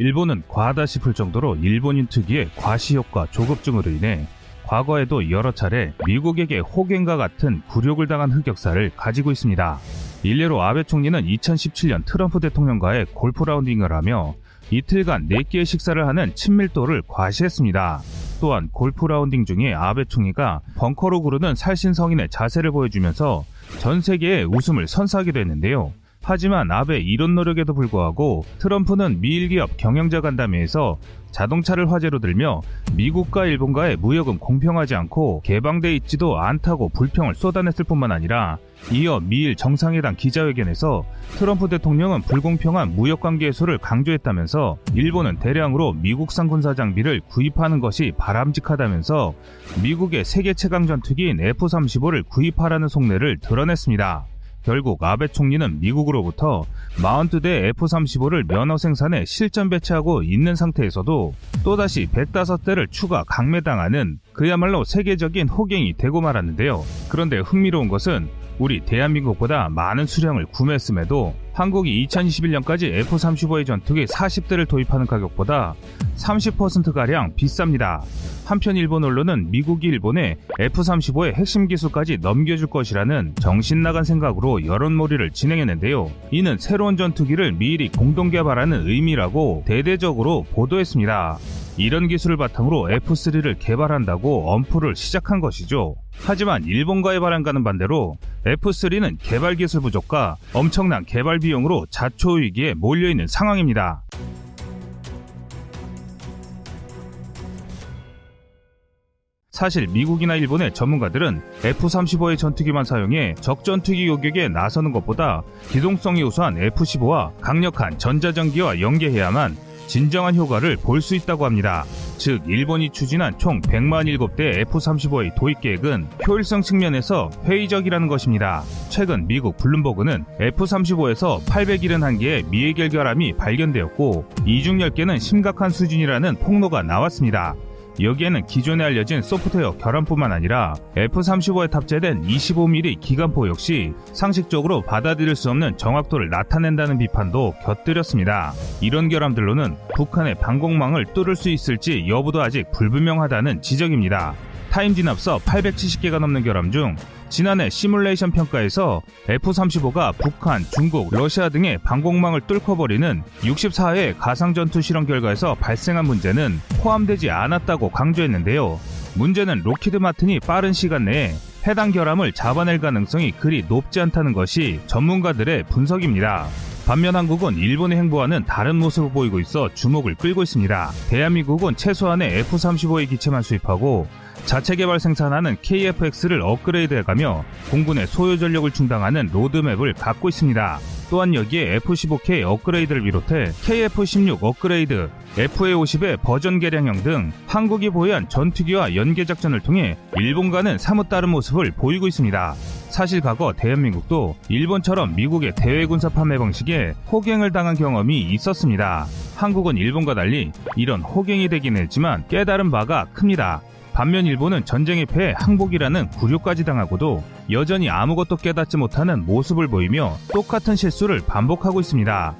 일본은 과하다 싶을 정도로 일본인 특유의 과시효과 조급증으로 인해 과거에도 여러 차례 미국에게 호갱과 같은 굴욕을 당한 흑역사를 가지고 있습니다. 일례로 아베 총리는 2017년 트럼프 대통령과의 골프 라운딩을 하며 이틀간 4끼의 식사를 하는 친밀도를 과시했습니다. 또한 골프 라운딩 중에 아베 총리가 벙커로 구르는 살신 성인의 자세를 보여주면서 전 세계에 웃음을 선사하기도 했는데요. 하지만 아베 이런 노력에도 불구하고 트럼프는 미일 기업 경영자 간담회에서 자동차를 화제로 들며 미국과 일본과의 무역은 공평하지 않고 개방돼 있지도 않다고 불평을 쏟아냈을 뿐만 아니라 이어 미일 정상회담 기자회견에서 트럼프 대통령은 불공평한 무역 관계 해소를 강조했다면서 일본은 대량으로 미국산 군사 장비를 구입하는 것이 바람직하다면서 미국의 세계 최강 전투기인 F-35를 구입하라는 속내를 드러냈습니다. 결국 아베 총리는 미국으로부터 42대 F-35를 면허 생산에 실전 배치하고 있는 상태에서도 또다시 105대를 추가 강매당하는 그야말로 세계적인 호갱이 되고 말았는데요. 그런데 흥미로운 것은 우리 대한민국보다 많은 수량을 구매했음에도 한국이 2021년까지 F-35의 전투기 40대를 도입하는 가격보다 30%가량 비쌉니다. 한편 일본 언론은 미국이 일본에 F-35의 핵심 기술까지 넘겨줄 것이라는 정신나간 생각으로 여론몰이를 진행했는데요. 이는 새로운 전투기를 미리 공동 개발하는 의미라고 대대적으로 보도했습니다. 이런 기술을 바탕으로 F3를 개발한다고 엄포를 시작한 것이죠. 하지만 일본과의 바람과는 반대로 F3는 개발 기술 부족과 엄청난 개발 비용으로 자초 위기에 몰려있는 상황입니다. 사실 미국이나 일본의 전문가들은 F-35의 전투기만 사용해 적전투기 요격에 나서는 것보다 기동성이 우수한 F-15와 강력한 전자전기와 연계해야만 진정한 효과를 볼 수 있다고 합니다. 즉, 일본이 추진한 총 100만 7대 F-35의 도입 계획은 효율성 측면에서 회의적이라는 것입니다. 최근 미국 블룸버그는 F-35에서 871개의 미해결 결함이 발견되었고, 이중 10개는 심각한 수준이라는 폭로가 나왔습니다. 여기에는 기존에 알려진 소프트웨어 결함뿐만 아니라 F-35에 탑재된 25mm 기관포 역시 상식적으로 받아들일 수 없는 정확도를 나타낸다는 비판도 곁들였습니다. 이런 결함들로는 북한의 방공망을 뚫을 수 있을지 여부도 아직 불분명하다는 지적입니다. 타임지는 앞서 870개가 넘는 결함 중 지난해 시뮬레이션 평가에서 F-35가 북한, 중국, 러시아 등의 방공망을 뚫고 벌이는 64회 가상전투 실험 결과에서 발생한 문제는 포함되지 않았다고 강조했는데요. 문제는 록히드 마틴이 빠른 시간 내에 해당 결함을 잡아낼 가능성이 그리 높지 않다는 것이 전문가들의 분석입니다. 반면 한국은 일본의 행보와는 다른 모습을 보이고 있어 주목을 끌고 있습니다. 대한민국은 최소한의 F-35의 기체만 수입하고 자체 개발 생산하는 KF-X를 업그레이드해가며 공군의 소요 전력을 충당하는 로드맵을 갖고 있습니다. 또한 여기에 F-15K 업그레이드를 비롯해 KF-16 업그레이드, FA-50의 버전 개량형 등 한국이 보유한 전투기와 연계 작전을 통해 일본과는 사뭇 다른 모습을 보이고 있습니다. 사실 과거 대한민국도 일본처럼 미국의 대외 군사 판매 방식에 호갱을 당한 경험이 있었습니다. 한국은 일본과 달리 이런 호갱이 되긴 했지만 깨달은 바가 큽니다. 반면 일본은 전쟁에 패해 항복이라는 굴욕까지 당하고도 여전히 아무것도 깨닫지 못하는 모습을 보이며 똑같은 실수를 반복하고 있습니다.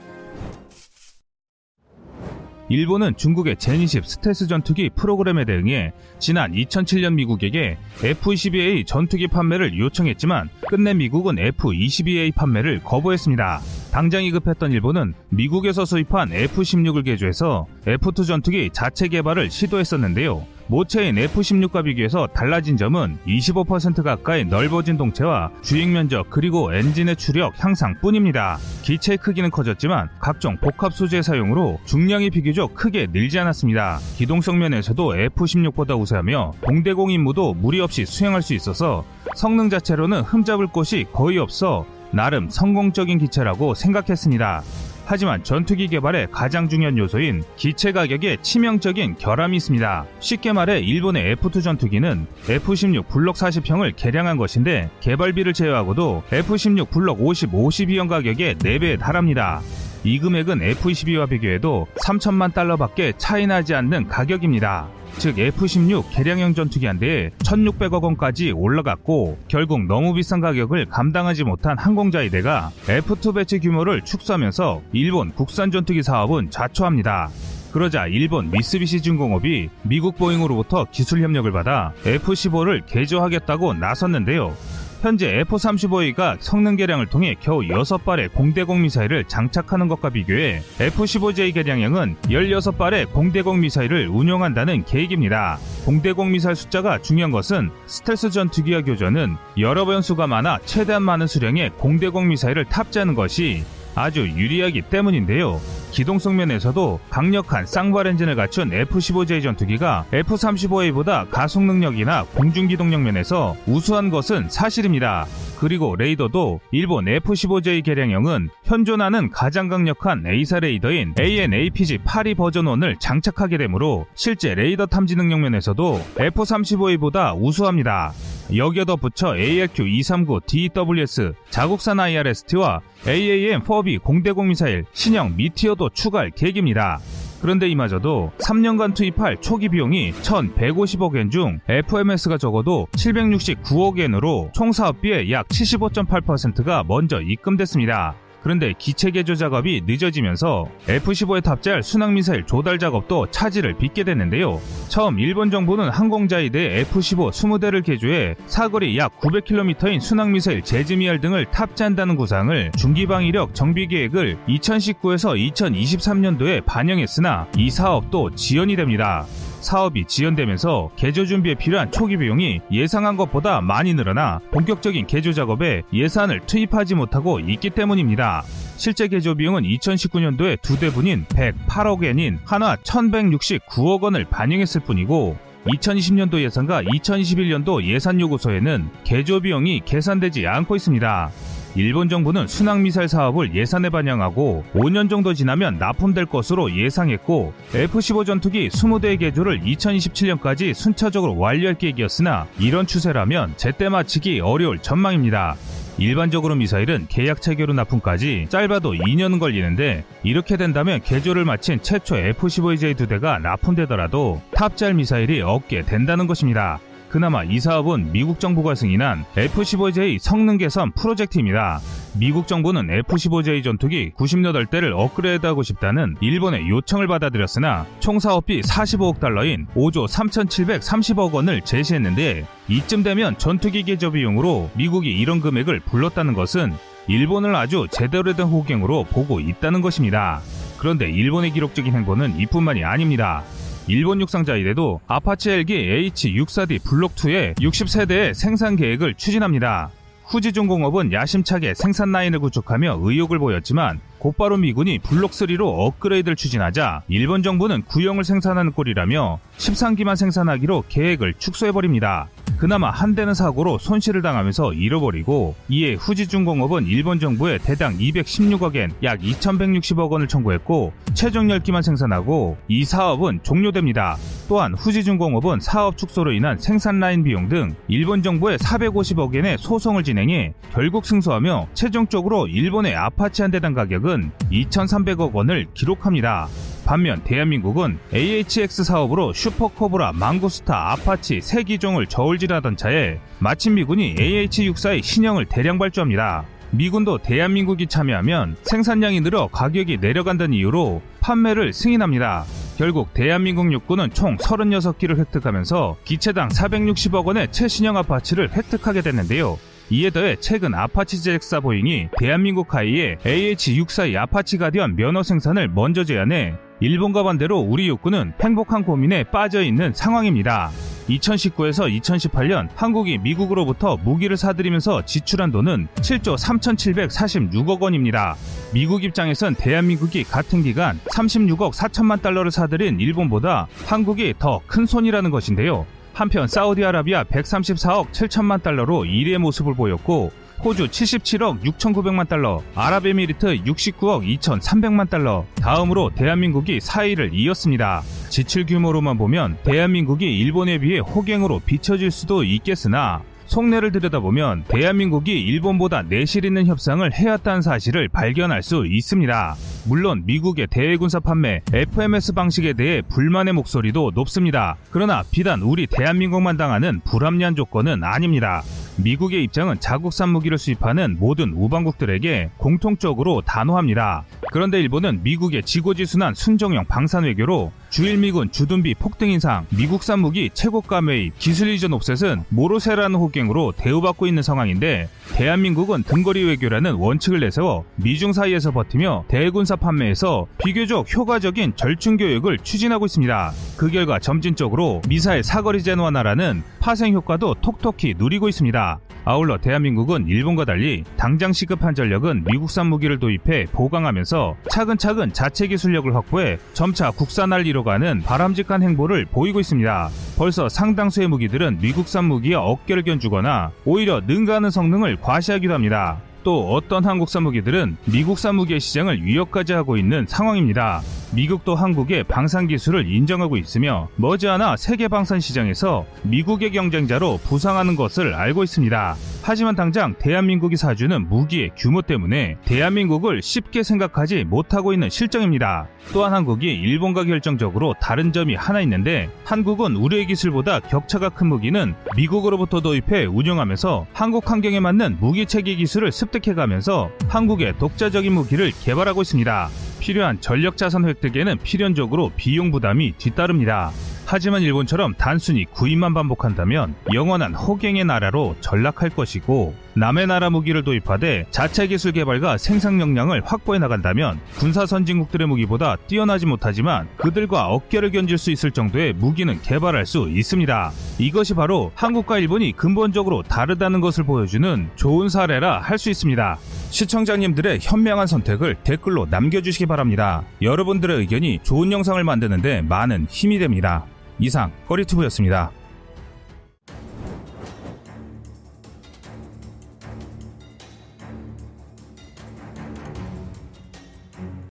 일본은 중국의 제니10 스텔스 전투기 프로그램에 대응해 지난 2007년 미국에게 F-22A 전투기 판매를 요청했지만 끝내 미국은 F-22A 판매를 거부했습니다. 당장이 급했던 일본은 미국에서 수입한 F-16을 개조해서 F-2 전투기 자체 개발을 시도했었는데요. 모체인 F-16과 비교해서 달라진 점은 25% 가까이 넓어진 동체와 주행 면적 그리고 엔진의 추력 향상뿐입니다. 기체의 크기는 커졌지만 각종 복합 소재 사용으로 중량이 비교적 크게 늘지 않았습니다. 기동성 면에서도 F-16보다 우세하며 공대공 임무도 무리 없이 수행할 수 있어서 성능 자체로는 흠잡을 곳이 거의 없어 나름 성공적인 기체라고 생각했습니다. 하지만 전투기 개발의 가장 중요한 요소인 기체 가격에 치명적인 결함이 있습니다. 쉽게 말해 일본의 F2 전투기는 F-16 블록 40형을 개량한 것인데 개발비를 제외하고도 F-16 블록 50, 52형 가격의 4배에 달합니다. 이 금액은 F-22와 비교해도 3천만 달러밖에 차이 나지 않는 가격입니다. 즉 F-16 개량형 전투기 한 대에 1,600억 원까지 올라갔고 결국 너무 비싼 가격을 감당하지 못한 항공자의 대가 F-2 배치 규모를 축소하면서 일본 국산 전투기 사업은 좌초합니다. 그러자 일본 미쓰비시 중공업이 미국 보잉으로부터 기술 협력을 받아 F-15를 개조하겠다고 나섰는데요. 현재 F-35A가 성능 개량을 통해 겨우 6발의 공대공 미사일을 장착하는 것과 비교해 F-15J 개량형은 16발의 공대공 미사일을 운용한다는 계획입니다. 공대공 미사일 숫자가 중요한 것은 스텔스 전투기와 교전은 여러 변수가 많아 최대한 많은 수량의 공대공 미사일을 탑재하는 것이 아주 유리하기 때문인데요. 기동성 면에서도 강력한 쌍발 엔진을 갖춘 F-15J 전투기가 F-35A보다 가속 능력이나 공중 기동력 면에서 우수한 것은 사실입니다. 그리고 레이더도 일본 F-15J 개량형은 현존하는 가장 강력한 A사 레이더인 AN/APG-82 버전 1을 장착하게 되므로 실제 레이더 탐지 능력 면에서도 F-35A보다 우수합니다. 여기에 덧붙여 ARQ-239DWS 자국산 IRST와 AAM-4B 공대공 미사일 신형 미티어 도 추가할 계획입니다. 그런데 이마저도 3년간 투입할 초기 비용이 1,150억 엔 중 FMS가 적어도 769억 엔으로 총 사업비의 약 75.8%가 먼저 입금됐습니다. 그런데 기체 개조 작업이 늦어지면서 F-15에 탑재할 순항미사일 조달 작업도 차질을 빚게 됐는데요. 처음 일본 정부는 항공자위대 F-15 20대를 개조해 사거리 약 900km인 순항미사일 제즈미알 등을 탑재한다는 구상을 중기방위력 정비 계획을 2019에서 2023년도에 반영했으나 이 사업도 지연이 됩니다. 사업이 지연되면서 개조 준비에 필요한 초기 비용이 예상한 것보다 많이 늘어나 본격적인 개조 작업에 예산을 투입하지 못하고 있기 때문입니다. 실제 개조 비용은 2019년도에 두 대분인 108억 엔인 한화 1169억 원을 반영했을 뿐이고 2020년도 예산과 2021년도 예산 요구서에는 개조 비용이 계산되지 않고 있습니다. 일본 정부는 순항미사일 사업을 예산에 반영하고 5년 정도 지나면 납품될 것으로 예상했고 F-15 전투기 20대의 개조를 2027년까지 순차적으로 완료할 계획이었으나 이런 추세라면 제때 마치기 어려울 전망입니다. 일반적으로 미사일은 계약 체결후 납품까지 짧아도 2년은 걸리는데 이렇게 된다면 개조를 마친 최초 F-15EJ 두 대가 납품되더라도 탑재할 미사일이 없게 된다는 것입니다. 그나마 이 사업은 미국 정부가 승인한 F-15J 성능 개선 프로젝트입니다. 미국 정부는 F-15J 전투기 98대를 업그레이드하고 싶다는 일본의 요청을 받아들였으나 총 사업비 45억 달러인 5조 3,730억 원을 제시했는데 이쯤 되면 전투기 개조 비용으로 미국이 이런 금액을 불렀다는 것은 일본을 아주 제대로 된 호갱으로 보고 있다는 것입니다. 그런데 일본의 기록적인 행보는 이뿐만이 아닙니다. 일본 육상자위대도 아파치 헬기 AH-64D 블록2의 60여 대의 생산 계획을 추진합니다. 후지중공업은 야심차게 생산 라인을 구축하며 의욕을 보였지만 곧바로 미군이 블록3로 업그레이드를 추진하자 일본 정부는 구형을 생산하는 꼴이라며 13기만 생산하기로 계획을 축소해버립니다. 그나마 한 대는 사고로 손실을 당하면서 잃어버리고 이에 후지중공업은 일본 정부에 대당 216억엔 약 2160억 원을 청구했고 최종 10기만 생산하고 이 사업은 종료됩니다. 또한 후지중공업은 사업 축소로 인한 생산 라인 비용 등 일본 정부에 450억엔의 소송을 진행해 결국 승소하며 최종적으로 일본의 아파치 한 대당 가격은 2,300억 원을 기록합니다. 반면 대한민국은 AHX 사업으로 슈퍼코브라, 망구스타, 아파치 세 기종을 저울질하던 차에 마침 미군이 AH-64의 신형을 대량 발주합니다. 미군도 대한민국이 참여하면 생산량이 늘어 가격이 내려간다는 이유로 판매를 승인합니다. 결국 대한민국 육군은 총 36기를 획득하면서 기체당 460억 원의 최신형 아파치를 획득하게 됐는데요. 이에 더해 최근 아파치 제작사 보잉이 대한민국 하이에 AH-64 아파치 가디언 면허 생산을 먼저 제안해 일본과 반대로 우리 육군은 행복한 고민에 빠져 있는 상황입니다. 2019에서 2018년 한국이 미국으로부터 무기를 사들이면서 지출한 돈은 7조 3,746억 원입니다. 미국 입장에선 대한민국이 같은 기간 36억 4천만 달러를 사들인 일본보다 한국이 더 큰 손이라는 것인데요. 한편 사우디아라비아 134억 7천만 달러로 1위의 모습을 보였고 호주 77억 6,900만 달러, 아랍에미리트 69억 2,300만 달러, 다음으로 대한민국이 4위를 이었습니다. 지출 규모로만 보면 대한민국이 일본에 비해 호갱으로 비춰질 수도 있겠으나 속내를 들여다보면 대한민국이 일본보다 내실 있는 협상을 해왔다는 사실을 발견할 수 있습니다. 물론 미국의 대외군사 판매 FMS 방식에 대해 불만의 목소리도 높습니다. 그러나 비단 우리 대한민국만 당하는 불합리한 조건은 아닙니다. 미국의 입장은 자국산 무기를 수입하는 모든 우방국들에게 공통적으로 단호합니다. 그런데 일본은 미국의 지고지순한 순정형 방산 외교로 주일 미군 주둔비 폭등 인상, 미국산 무기 최고가 매입, 기술 이전 옵셋은 모로세라는 호갱으로 대우받고 있는 상황인데 대한민국은 등거리 외교라는 원칙을 내세워 미중 사이에서 버티며 대군사 판매에서 비교적 효과적인 절충 교육을 추진하고 있습니다. 그 결과 점진적으로 미사일 사거리 제노하나라는 파생 효과도 톡톡히 누리고 있습니다. 아울러 대한민국은 일본과 달리 당장 시급한 전력은 미국산 무기를 도입해 보강하면서 차근차근 자체 기술력을 확보해 점차 국산화를 이뤄가는 바람직한 행보를 보이고 있습니다. 벌써 상당수의 무기들은 미국산 무기에 어깨를 견주거나 오히려 능가하는 성능을 과시하기도 합니다. 또 어떤 한국산 무기들은 미국산 무기의 시장을 위협까지 하고 있는 상황입니다. 미국도 한국의 방산 기술을 인정하고 있으며 머지않아 세계 방산 시장에서 미국의 경쟁자로 부상하는 것을 알고 있습니다. 하지만 당장 대한민국이 사주는 무기의 규모 때문에 대한민국을 쉽게 생각하지 못하고 있는 실정입니다. 또한 한국이 일본과 결정적으로 다른 점이 하나 있는데 한국은 우리의 기술보다 격차가 큰 무기는 미국으로부터 도입해 운영하면서 한국 환경에 맞는 무기 체계 기술을 습득해가면서 한국의 독자적인 무기를 개발하고 있습니다. 필요한 전력 자산 획득에는 필연적으로 비용 부담이 뒤따릅니다. 하지만 일본처럼 단순히 구입만 반복한다면 영원한 호갱의 나라로 전락할 것이고 남의 나라 무기를 도입하되 자체 기술 개발과 생산 역량을 확보해 나간다면 군사 선진국들의 무기보다 뛰어나지 못하지만 그들과 어깨를 견질 수 있을 정도의 무기는 개발할 수 있습니다. 이것이 바로 한국과 일본이 근본적으로 다르다는 것을 보여주는 좋은 사례라 할 수 있습니다. 시청자님들의 현명한 선택을 댓글로 남겨주시기 바랍니다. 여러분들의 의견이 좋은 영상을 만드는데 많은 힘이 됩니다. 이상 꺼리투브였습니다.